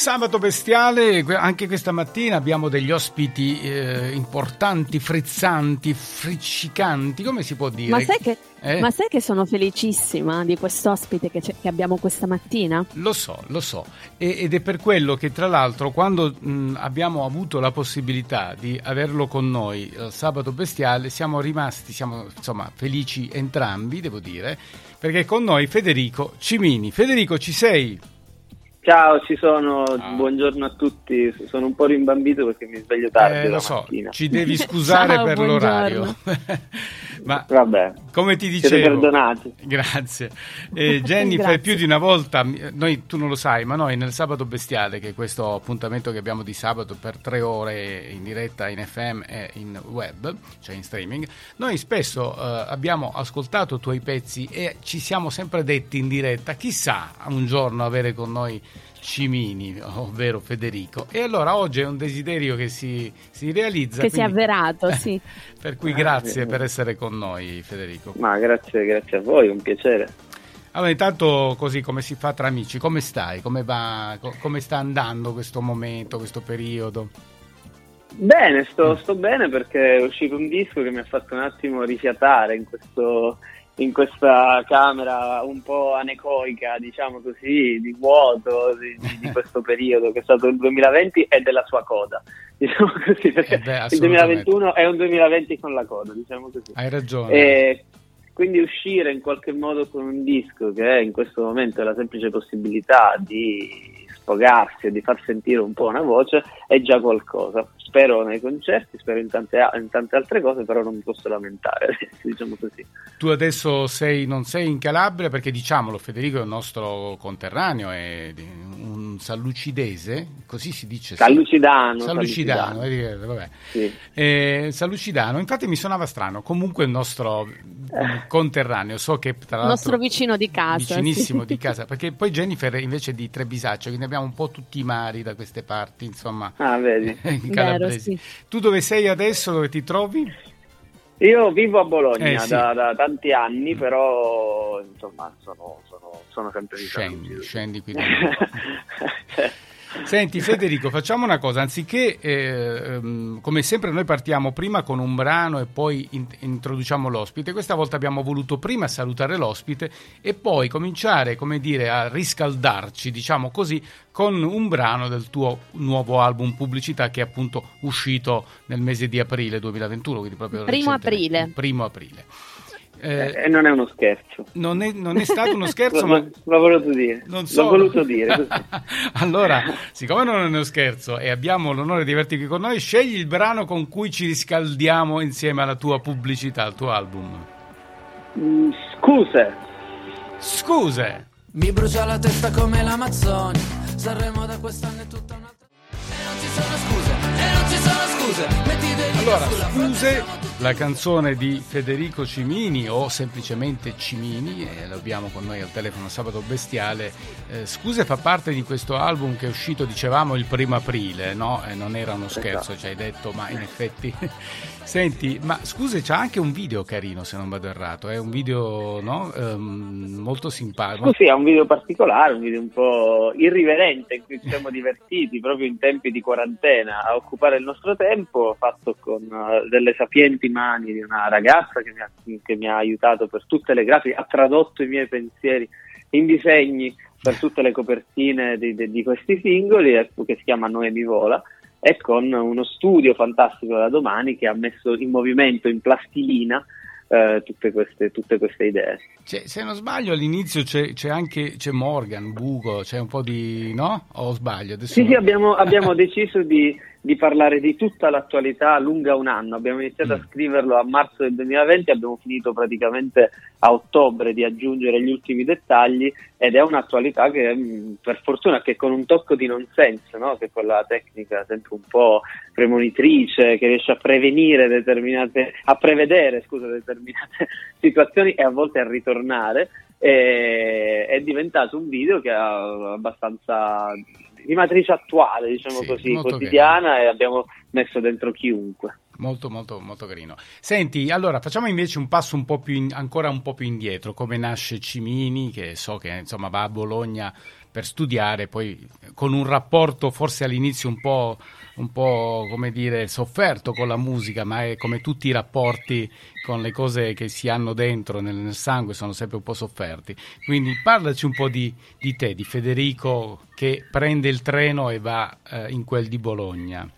Sabato bestiale, anche questa mattina abbiamo degli ospiti eh, importanti, frizzanti, friccicanti, come si può dire? Ma sai che, eh? ma sai che sono felicissima di quest'ospite che, che, abbiamo questa mattina? Lo so, lo so, e, ed è per quello che tra l'altro quando mh, abbiamo avuto la possibilità di averlo con noi il sabato bestiale siamo rimasti, siamo insomma felici entrambi, devo dire, perché con noi Federico Cimini. Federico, ci sei? Ciao, ci sono, ah. buongiorno a tutti, sono un po' rimbambito perché mi sveglio tardi. Eh, lo so, mattina. ci devi scusare Ciao, per buongiorno. l'orario. Ma Vabbè, come ti dicevo, perdonati. Grazie. Eh, Jennifer, grazie. più di una volta, noi, tu non lo sai, ma noi nel sabato bestiale, che è questo appuntamento che abbiamo di sabato per tre ore in diretta in FM e in web, cioè in streaming, noi spesso eh, abbiamo ascoltato i tuoi pezzi e ci siamo sempre detti in diretta, chissà un giorno avere con noi Cimini, ovvero Federico. E allora oggi è un desiderio che si, si realizza. Che quindi... si è avverato, sì. per cui grazie per essere con noi, Federico. Ma grazie, grazie a voi, un piacere. Allora, intanto così come si fa tra amici, come stai? Come, va, come sta andando questo momento, questo periodo? Bene, sto, sto, bene perché è uscito un disco che mi ha fatto un attimo rifiatare in questo in questa camera un po' anecoica, diciamo così, di vuoto di, di, questo periodo che è stato il 2020 e della sua coda, diciamo così, perché eh beh, il 2021 è un 2020 con la coda, diciamo così. Hai ragione. E quindi uscire in qualche modo con un disco che è in questo momento la semplice possibilità di sfogarsi e di far sentire un po' una voce è già qualcosa. Spero nei concerti, spero in tante, in tante altre cose, però non mi posso lamentare, diciamo così. Tu adesso sei, non sei in Calabria perché diciamolo, Federico è un nostro conterraneo, è un sallucidese, così si dice. Sallucidano. Sallucidano, sallucidano. vabbè. Sì. Eh, sallucidano, infatti mi suonava strano, comunque il nostro eh. conterraneo, so che tra l'altro... Il nostro vicino di casa. Vicinissimo sì. di casa, perché poi Jennifer invece di Trebisaccio, quindi abbiamo un po' tutti i mari da queste parti, insomma. Ah, vedi. Vero, sì. Tu dove sei adesso, dove ti trovi? Io vivo a Bologna eh, sì. da, da, tanti anni, però insomma sono, sono, sono sempre di Scendi, scendi qui da Senti Federico, facciamo una cosa, anziché eh, ehm, come sempre noi partiamo prima con un brano e poi in- introduciamo l'ospite, questa volta abbiamo voluto prima salutare l'ospite e poi cominciare, come dire, a riscaldarci, diciamo così, con un brano del tuo nuovo album Pubblicità che è appunto uscito nel mese di aprile 2021, quindi proprio primo aprile. Primo aprile. Eh, e non è uno scherzo. Non è, non è stato uno scherzo, ma... L'ho voluto dire. Non so. L'ho voluto dire. allora, siccome non è uno scherzo e abbiamo l'onore di averti qui con noi, scegli il brano con cui ci riscaldiamo insieme alla tua pubblicità, al tuo album. Mm, scuse. Scuse. Mi brucia la testa come l'Amazzonia. Saremo da quest'anno è tutta un'altra... E non ci sono scuse, e non ci sono scuse. Metti dei allora, scuse la canzone di Federico Cimini o semplicemente Cimini, e lo abbiamo con noi al telefono sabato bestiale. Eh, scuse fa parte di questo album che è uscito, dicevamo, il primo aprile, no? E non era uno scherzo, ci hai detto, ma in effetti. Senti, ma scuse, c'è anche un video carino se non vado errato, è un video no? um, molto simpatico. Sì, è un video particolare, un video un po' irriverente in cui ci siamo divertiti proprio in tempi di quarantena a occupare il nostro tempo, fatto con uh, delle sapienti mani di una ragazza che mi, ha, che mi ha aiutato per tutte le grafiche, ha tradotto i miei pensieri in disegni per tutte le copertine di, di, di questi singoli, ecco, che si chiama Noemi Vola, e con uno studio fantastico da domani che ha messo in movimento in plastilina eh, tutte, queste, tutte, queste, idee. Cioè, se non sbaglio all'inizio c'è, c'è, anche c'è Morgan, Bugo, c'è un po' di... no? O sbaglio? Adesso sì, sì, abbiamo, abbiamo deciso di di parlare di tutta l'attualità lunga un anno. Abbiamo iniziato mm. a scriverlo a marzo del 2020, abbiamo finito praticamente a ottobre di aggiungere gli ultimi dettagli ed è un'attualità che mm, per fortuna che con un tocco di non senso, no? che è quella tecnica sempre un po' premonitrice, che riesce a prevenire determinate, a prevedere scusa, determinate situazioni e a volte a ritornare. E, è diventato un video che ha abbastanza di matrice attuale, diciamo sì, così, quotidiana carino. e abbiamo messo dentro chiunque. Molto, molto, molto carino. Senti, allora facciamo invece un passo un po' più in, ancora un po' più indietro, come nasce Cimini, che so che insomma va a Bologna per studiare, poi con un rapporto forse all'inizio un po', un po' come dire sofferto con la musica, ma è come tutti i rapporti con le cose che si hanno dentro nel, nel sangue sono sempre un po' sofferti. Quindi parlaci un po' di, di te, di Federico che prende il treno e va eh, in quel di Bologna.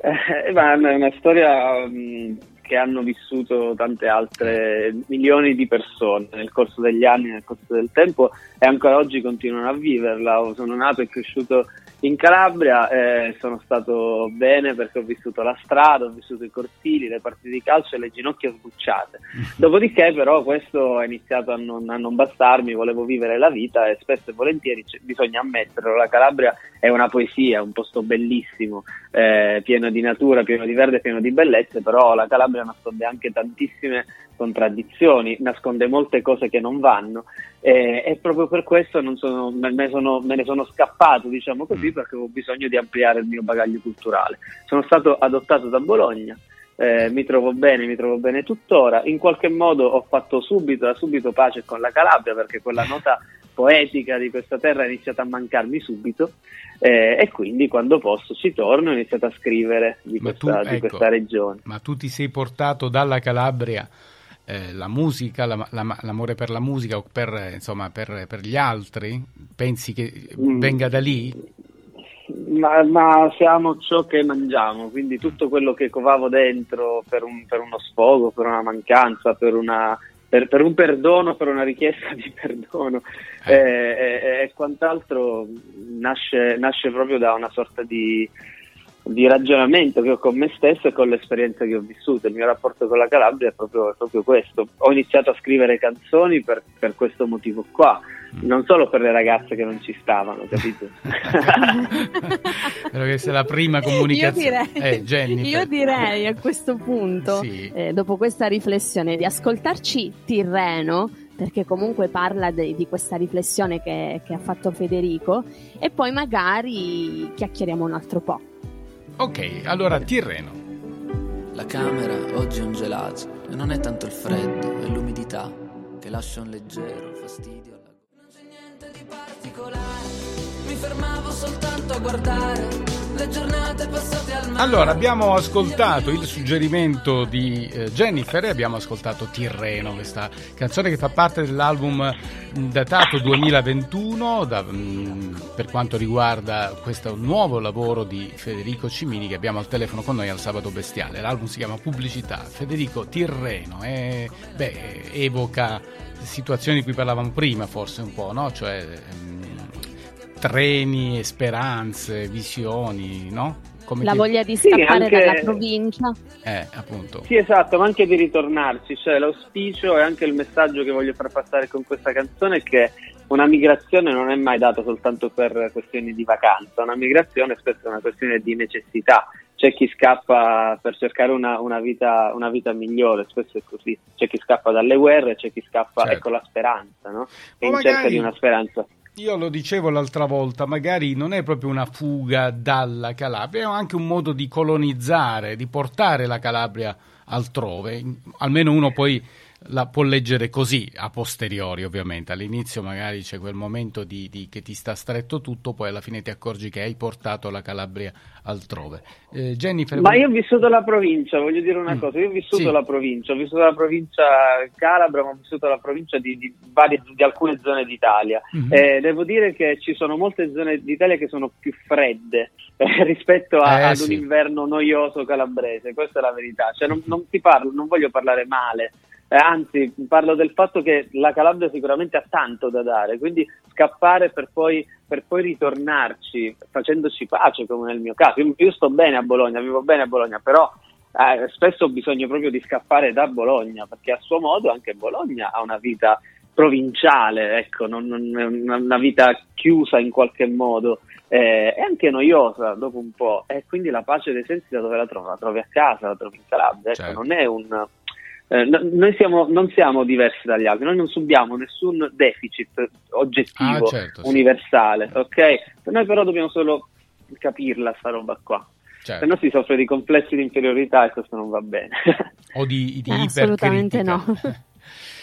Eh, ma è una storia mh, che hanno vissuto tante altre milioni di persone nel corso degli anni, nel corso del tempo e ancora oggi continuano a viverla. Sono nato e cresciuto in Calabria e sono stato bene perché ho vissuto la strada, ho vissuto i cortili, le partite di calcio e le ginocchia sbucciate. Dopodiché però questo ha iniziato a non, a non bastarmi, volevo vivere la vita e spesso e volentieri bisogna ammetterlo, la Calabria è una poesia, un posto bellissimo, eh, pieno di natura, pieno di verde, pieno di bellezze, però la Calabria nasconde anche tantissime contraddizioni, nasconde molte cose che non vanno eh, e proprio per questo sono, me, sono, me, ne sono scappato, diciamo così, mm. perché avevo bisogno di ampliare il mio bagaglio culturale. Sono stato adottato da Bologna, eh, mi trovo bene, mi trovo bene tuttora. In qualche modo ho fatto subito, subito pace con la Calabria perché quella nota poetica di questa terra è iniziata a mancarmi subito eh, e quindi quando posso ci torno e ho iniziato a scrivere di, questa, tu, di ecco, questa regione. Ma tu ti sei portato dalla Calabria eh, la musica, la, la, l'amore per la musica o per, insomma, per, per gli altri? Pensi che mm. venga da lì? Ma, ma, siamo ciò che mangiamo, quindi tutto quello che covavo dentro per, un, per uno sfogo, per una mancanza, per, una, per, per, un perdono, per una richiesta di perdono eh. e, e, e, quant'altro nasce, nasce proprio da una sorta di di ragionamento che ho con me stesso e con l'esperienza che ho vissuto. Il mio rapporto con la Calabria è proprio, è proprio questo. Ho iniziato a scrivere canzoni per, per, questo motivo qua, non solo per le ragazze che non ci stavano, capito? Spero che sia la prima comunicazione. Io direi, eh, io direi a questo punto, sì. eh, dopo questa riflessione, di ascoltarci Tirreno perché comunque parla de, di questa riflessione che, che ha fatto Federico e poi magari chiacchieriamo un altro po'. Ok, allora Tirreno. La camera oggi è un gelato e non è tanto il freddo, è l'umidità che lascia un leggero fastidio Allora, abbiamo ascoltato il suggerimento di eh, Jennifer e abbiamo ascoltato Tirreno, questa canzone che fa parte dell'album datato 2021 da, mm, per quanto riguarda questo nuovo lavoro di Federico Cimini che abbiamo al telefono con noi al Sabato Bestiale. L'album si chiama Pubblicità. Federico Tirreno e, beh, evoca situazioni di cui parlavamo prima forse un po', no? Cioè, mm, treni, speranze, visioni, no? Come la ti... voglia di scappare sì, anche... dalla provincia. Eh, appunto. Sì, esatto, ma anche di ritornarci, cioè l'auspicio e anche il messaggio che voglio far passare con questa canzone è che una migrazione non è mai data soltanto per questioni di vacanza, una migrazione spesso è una questione di necessità. C'è chi scappa per cercare una, una, vita, una vita, migliore, spesso è così. C'è chi scappa dalle guerre, c'è chi scappa, certo. ecco la speranza, no? È in magari... cerca di una speranza. Io lo dicevo l'altra volta, magari non è proprio una fuga dalla Calabria, è anche un modo di colonizzare, di portare la Calabria altrove. Almeno uno poi la può leggere così, a posteriori ovviamente. All'inizio magari c'è quel momento di, di, che ti sta stretto tutto, poi alla fine ti accorgi che hai portato la Calabria altrove. Eh, Jennifer, Ma io ho vissuto la provincia, voglio dire una mm. cosa, io ho vissuto sì. la provincia, ho vissuto la provincia Calabria, ma ho vissuto la provincia di, di, varie, di alcune zone d'Italia. Mm-hmm. Eh, devo dire che ci sono molte zone d'Italia che sono più fredde eh, rispetto a, eh, ad sì. un inverno noioso calabrese, questa è la verità. Cioè, non, non, parlo, non voglio parlare male eh, anzi, parlo del fatto che la Calabria sicuramente ha tanto da dare, quindi scappare per poi, per poi ritornarci facendoci pace, come nel mio caso. Io, io, sto bene a Bologna, vivo bene a Bologna, però eh, spesso ho bisogno proprio di scappare da Bologna, perché a suo modo anche Bologna ha una vita provinciale, ecco, non, non, una vita chiusa in qualche modo. Eh, è anche noiosa dopo un po', e quindi la pace dei sensi da dove la trovi? La trovi a casa, la trovi in Calabria, ecco, certo. non è un, eh, noi siamo, non siamo diversi dagli altri, noi non subiamo nessun deficit oggettivo, ah, certo, universale, sì. ok? Noi però dobbiamo solo capirla sta roba qua. certo. se no si soffre di complessi di inferiorità e questo non va bene. o di, di eh, Assolutamente no.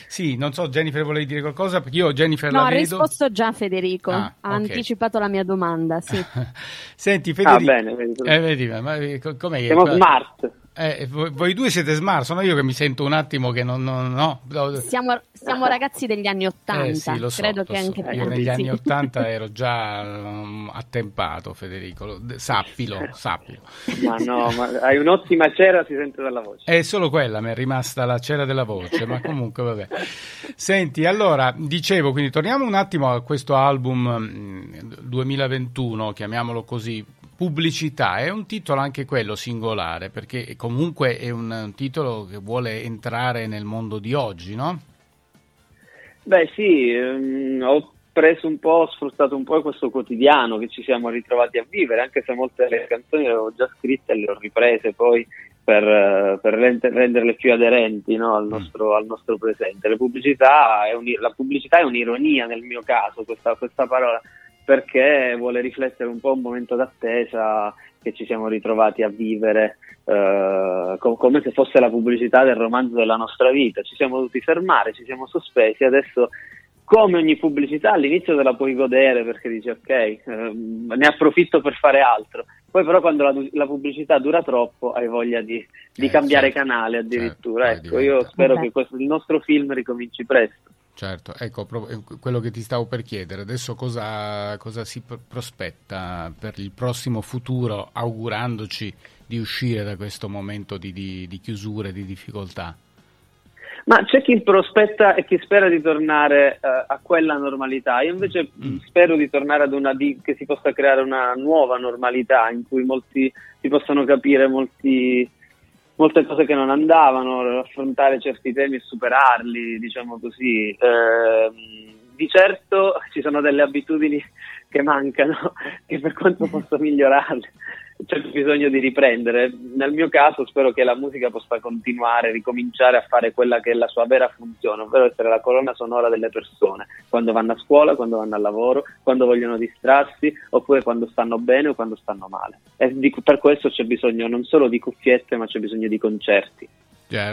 Sì, non so, Jennifer volevi dire qualcosa? Perché io Jennifer no, la vedo... No, ha risposto già Federico, ah, ha okay. anticipato la mia domanda, sì. Senti, Federico... Ah, bene, vedi. Eh, vedi, ma com'è? Siamo smart. Eh, voi, voi, due siete smart, sono io che mi sento un attimo che non... non no. Siamo, siamo ragazzi degli anni Ottanta, eh sì, lo so, credo che so. anche Io te. negli anni Ottanta ero già um, attempato, Federico, sappilo, sappilo. Ma no, ma hai un'ottima cera, si sente dalla voce. È solo quella, mi è rimasta la cera della voce, ma comunque vabbè. Senti, allora, dicevo, quindi torniamo un attimo a questo album 2021, mm, chiamiamolo così, pubblicità è un titolo anche quello singolare perché comunque è un, un, titolo che vuole entrare nel mondo di oggi, no? Beh sì, ehm, ho preso un po', ho sfruttato un po' questo quotidiano che ci siamo ritrovati a vivere, anche se molte delle canzoni le avevo già scritte e le ho riprese poi per, per renderle più aderenti no, al, mm. nostro, al, nostro, presente. La pubblicità, la pubblicità, è un'ironia nel mio caso, questa, questa parola perché vuole riflettere un po' un momento d'attesa che ci siamo ritrovati a vivere eh, com- come se fosse la pubblicità del romanzo della nostra vita. Ci siamo dovuti fermare, ci siamo sospesi, adesso come ogni pubblicità all'inizio te la puoi godere perché dici ok, eh, ne approfitto per fare altro. Poi però quando la, la pubblicità dura troppo hai voglia di, di eh, cambiare certo, canale addirittura. Certo, ecco, io spero che questo, il nostro film ricominci presto. Certo, ecco eh, quello che ti stavo per chiedere. Adesso cosa, cosa si prospetta per il prossimo futuro, augurandoci di uscire da questo momento di, di, di chiusura e di difficoltà? Ma c'è chi prospetta e chi spera di tornare uh, a quella normalità. Io invece mm. spero di tornare ad una di, che si possa creare una nuova normalità in cui molti si possano capire molti molte cose che non andavano, affrontare certi temi e superarli, diciamo così. Eh, di certo ci sono delle abitudini che mancano, che per quanto posso migliorarle c'è bisogno di riprendere. Nel mio caso spero che la musica possa continuare, ricominciare a fare quella che è la sua vera funzione, ovvero essere la colonna sonora delle persone, quando vanno a scuola, quando vanno al lavoro, quando vogliono distrarsi, oppure quando stanno bene o quando stanno male. E per questo c'è bisogno non solo di cuffiette, ma c'è bisogno di concerti.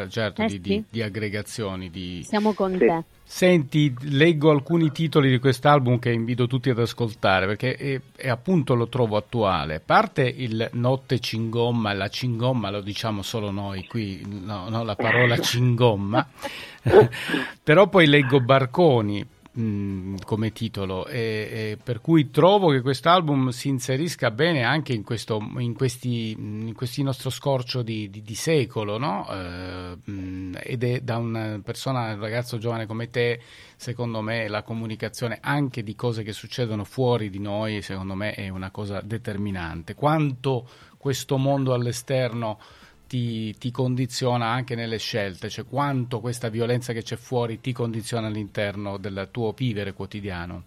Certo, eh di, sì. di, di, aggregazioni. Di... Siamo con sì. te. Senti, leggo alcuni titoli di quest'album che invito tutti ad ascoltare perché è, è appunto lo trovo attuale. A parte il Notte Cingomma, la Cingomma lo diciamo solo noi qui, no, no la parola Cingomma, però poi leggo Barconi, mh, come titolo e, e, per cui trovo che quest'album si inserisca bene anche in questo in questi, in questi nostro scorcio di, di, di secolo no? eh, mh, ed è da una persona un ragazzo giovane come te secondo me la comunicazione anche di cose che succedono fuori di noi secondo me è una cosa determinante quanto questo mondo all'esterno ti, ti, condiziona anche nelle scelte, cioè quanto questa violenza che c'è fuori ti condiziona all'interno del tuo vivere quotidiano.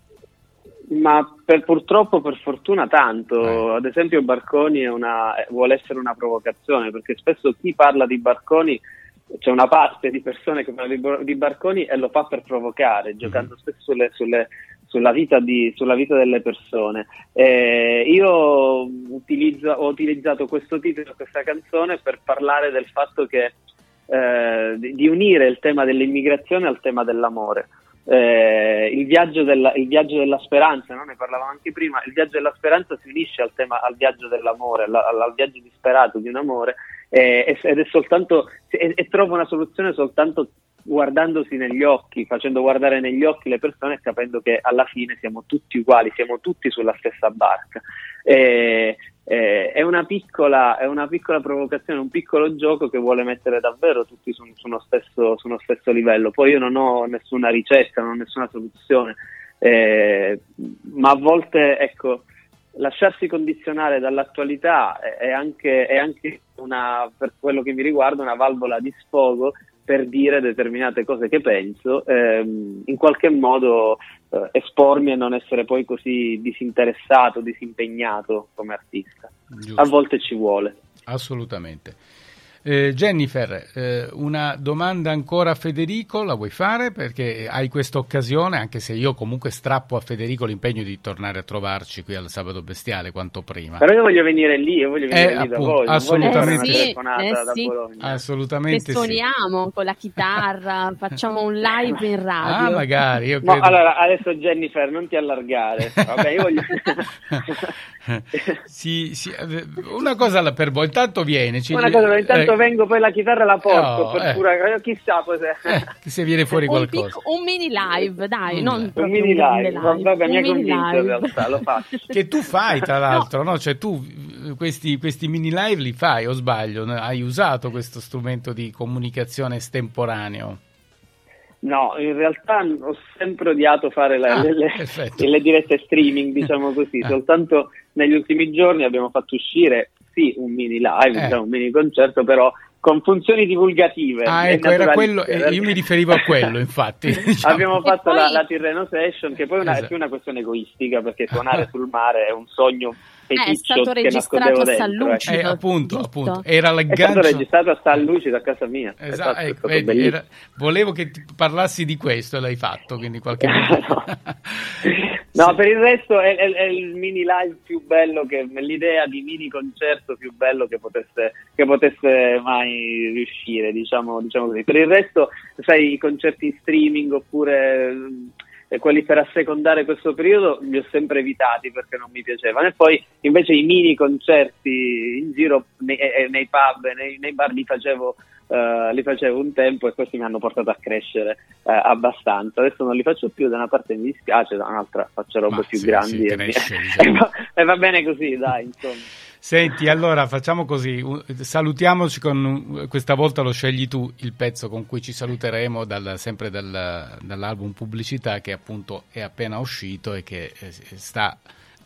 Ma per, purtroppo, per fortuna, tanto. Eh. Ad esempio, Barconi una, vuole essere una provocazione perché spesso chi parla di Barconi c'è una parte di persone che parla di, Barconi e lo fa per provocare, giocando mm. spesso sulle, sulle, sulla vita, di, sulla vita delle persone. Eh, io utilizzo, ho utilizzato questo titolo, questa canzone, per parlare del fatto che eh, di, unire il tema dell'immigrazione al tema dell'amore. Eh, il, viaggio della, il, viaggio della, speranza, no? ne parlavamo anche prima, il viaggio della speranza si unisce al, tema, al viaggio dell'amore, al, al, viaggio disperato di un amore eh, ed è soltanto, e, e trova una soluzione soltanto guardandosi negli occhi, facendo guardare negli occhi le persone e capendo che alla fine siamo tutti uguali, siamo tutti sulla stessa barca. E, e, è, una piccola, è, una piccola, provocazione, un piccolo gioco che vuole mettere davvero tutti su, su, uno, stesso, su uno, stesso, livello. Poi io non ho nessuna ricetta, non ho nessuna soluzione, eh, ma a volte ecco lasciarsi condizionare dall'attualità è anche, è anche una, per quello che mi riguarda, una valvola di sfogo per dire determinate cose che penso, ehm, in qualche modo eh, espormi e non essere poi così disinteressato, disimpegnato come artista. Giusto. A volte ci vuole. Assolutamente. Eh, Jennifer, eh, una domanda ancora a Federico, la vuoi fare? Perché hai questa occasione, anche se io comunque strappo a Federico l'impegno di tornare a trovarci qui al Sabato Bestiale quanto prima. Però io voglio venire lì, io voglio venire eh, lì da voi. Assolutamente. Eh sì, eh sì. Assolutamente che suoniamo sì. con la chitarra, facciamo un live in radio. Ah, magari. Io credo... No, allora, adesso Jennifer, non ti allargare. Vabbè, io voglio... sì, sì, una cosa per voi, intanto viene. Ci... Una cosa, intanto eh, vengo, poi la chitarra la porto, oh, per eh. pura... chissà poi se... Eh, se viene fuori qualcosa. Un, pic- un mini live, dai, non un mini live. live. Vabbè, mi hai convinto in realtà, lo faccio. Che tu fai, tra l'altro, no? no? Cioè tu questi, questi mini live li fai, o sbaglio? Hai usato questo strumento di comunicazione estemporaneo? No, in realtà ho sempre odiato fare la, ah, le, le, le, dirette streaming, diciamo così, eh. soltanto negli ultimi giorni abbiamo fatto uscire, sì, un mini live, eh. diciamo, un mini concerto, però con funzioni divulgative. Ah, ecco, era quello, eh, io mi riferivo a quello, infatti. diciamo. Abbiamo fatto poi... la, la Tirreno Session, che poi una, esatto. è più una questione egoistica, perché suonare sul mare è un sogno eh, è stato registrato a San. Lucido. Eh, appunto, appunto, era l'aggancio. È stato registrato a San Lucido a casa mia. Esatto, ecco, vedi, era... volevo che parlassi di questo e l'hai fatto, quindi qualche no. No, per il resto è, è, è, il mini live più bello, che, l'idea di mini concerto più bello che potesse, che potesse mai riuscire, diciamo, diciamo così. Per il resto, sai, i concerti in streaming oppure e quelli per assecondare questo periodo li ho sempre evitati perché non mi piacevano. E poi invece i mini concerti in giro nei, eh, eh, nei pub, nei, nei, bar li facevo, uh, li facevo un tempo e questi mi hanno portato a crescere uh, abbastanza. Adesso non li faccio più da una parte mi dispiace da un'altra faccio robe più sì, grandi e, cresce, diciamo. e, va, e va bene così dai insomma Senti, allora facciamo così, salutiamoci con, questa volta lo scegli tu il pezzo con cui ci saluteremo dal, sempre dal, dall'album Pubblicità che appunto è appena uscito e che eh, sta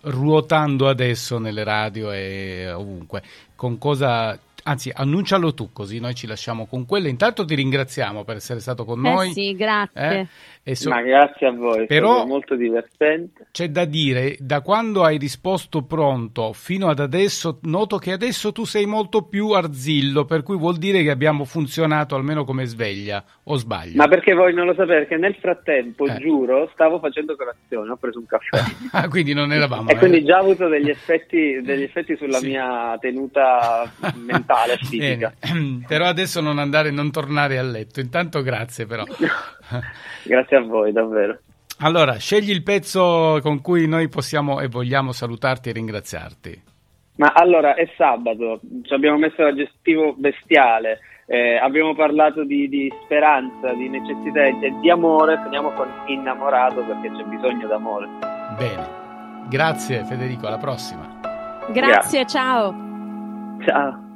ruotando adesso nelle radio e ovunque. Con cosa anzi annuncialo tu così noi ci lasciamo con quello. Intanto ti ringraziamo per essere stato con eh noi. sì grazie. Eh? so- ma grazie a voi però molto divertente. c'è da dire da quando hai risposto pronto fino ad adesso noto che adesso tu sei molto più arzillo per cui vuol dire che abbiamo funzionato almeno come sveglia o sbaglio? Ma perché voi non lo sapete perché nel frattempo eh. giuro stavo facendo colazione ho preso un caffè. Ah, quindi non eravamo e quindi già ho avuto degli effetti, degli effetti sulla sì. mia tenuta mentale mentale fisica. Però adesso non andare, non tornare a letto. Intanto grazie però. grazie a voi, davvero. Allora, scegli il pezzo con cui noi possiamo e vogliamo salutarti e ringraziarti. Ma allora, è sabato, ci abbiamo messo l'aggettivo bestiale, eh, abbiamo parlato di, di, speranza, di necessità e di amore, finiamo con innamorato perché c'è bisogno d'amore. Bene, grazie Federico, alla prossima. Grazie, grazie. ciao. Ciao.